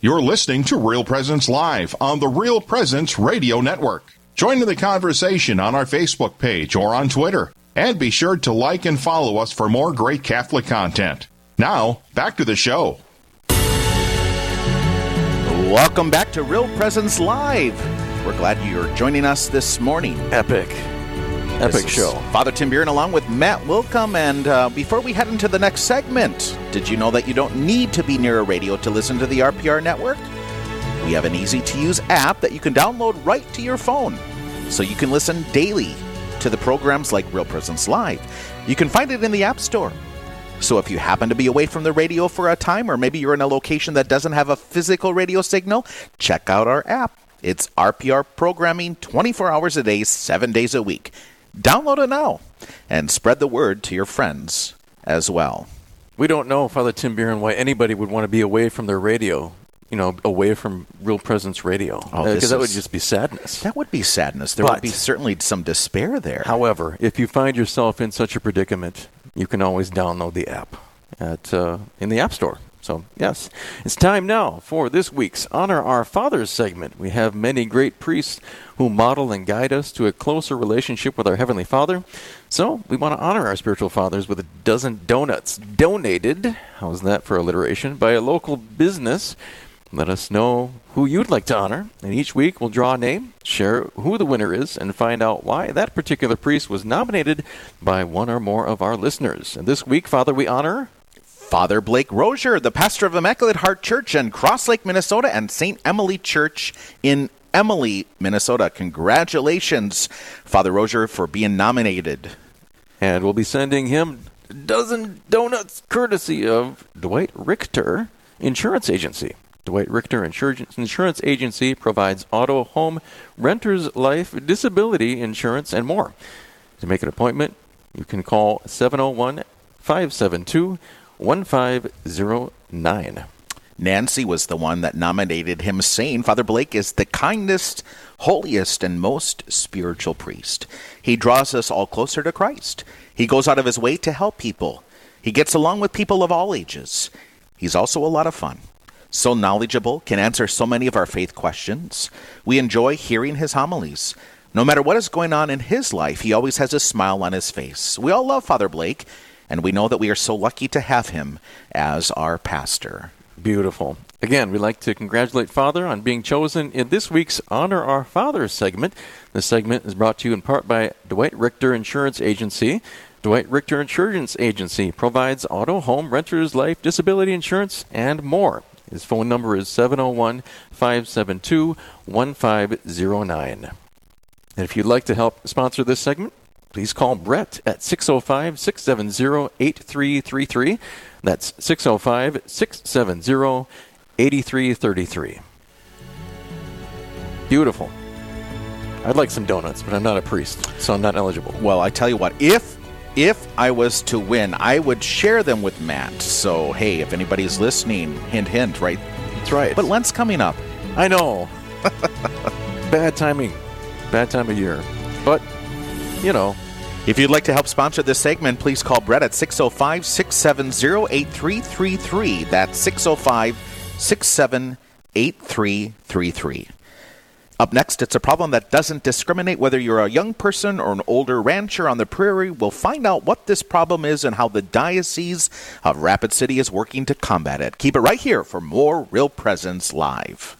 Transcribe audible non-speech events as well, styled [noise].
You're listening to Real Presence Live on the Real Presence Radio Network. Join in the conversation on our Facebook page or on Twitter. And be sure to like and follow us for more great Catholic content. Now, back to the show. Welcome back to Real Presence Live. We're glad you're joining us this morning. Epic. Epic show. Father Tim Bieran along with Matt Wilcom. And uh, before we head into the next segment, did you know that you don't need to be near a radio to listen to the RPR network? We have an easy to use app that you can download right to your phone so you can listen daily to the programs like Real Presence Live. You can find it in the App Store. So if you happen to be away from the radio for a time, or maybe you're in a location that doesn't have a physical radio signal, check out our app. It's RPR programming 24 hours a day, 7 days a week. Download it now and spread the word to your friends as well. We don't know, Father Tim Bieran, why anybody would want to be away from their radio, you know, away from Real Presence Radio. Because Oh, this that would just be sadness. That would be sadness. There But- would be certainly some despair there. However, if you find yourself in such a predicament, you can always download the app at uh, in the App Store. So, yes, it's time now for this week's Honor Our Fathers segment. We have many great priests who model and guide us to a closer relationship with our Heavenly Father. So, we want to honor our spiritual fathers with a dozen donuts donated, how's that for alliteration, by a local business. Let us know who you'd like to honor, and each week we'll draw a name, share who the winner is, and find out why that particular priest was nominated by one or more of our listeners. And this week, Father, we honor Father Blake Rozier, the pastor of Immaculate Heart Church in Cross Lake, Minnesota, and St. Emily Church in Emily, Minnesota. Congratulations, Father Rozier, for being nominated. And we'll be sending him a dozen donuts courtesy of Dwight Richter Insurance Agency. Dwight Richter Insurance Insurance Agency provides auto, home, renters, life, disability insurance, and more. To make an appointment, you can call 701 572 1509. Nancy was the one that nominated him, saying Father Blake is the kindest, holiest, and most spiritual priest. He draws us all closer to Christ. He goes out of his way to help people. He gets along with people of all ages. He's also a lot of fun. So knowledgeable, can answer so many of our faith questions. We enjoy hearing his homilies. No matter what is going on in his life, he always has a smile on his face. We all love Father Blake, and we know that we are so lucky to have him as our pastor. Beautiful. Again, we'd like to congratulate Father on being chosen in this week's Honor Our Father segment. This segment is brought to you in part by Dwight Richter Insurance Agency. Dwight Richter Insurance Agency provides auto, home, renters, life, disability insurance, and more. His phone number is 701 572 1509. And if you'd like to help sponsor this segment, please call Brett at 605 670 8333. That's 605 670 8333. Beautiful. I'd like some donuts, but I'm not a priest, so I'm not eligible. Well, I tell you what, if if I was to win, I would share them with Matt. So hey, if anybody's listening, hint hint, right? That's right. But Lent's coming up. I know. [laughs] Bad timing. Bad time of year. You know, If you'd like to help sponsor this segment, please call Brett at 605 670 8333. That's 605 67 8333. Up next, it's a problem that doesn't discriminate whether you're a young person or an older rancher on the prairie. We'll find out what this problem is and how the Diocese of Rapid City is working to combat it. Keep it right here for more Real Presence Live.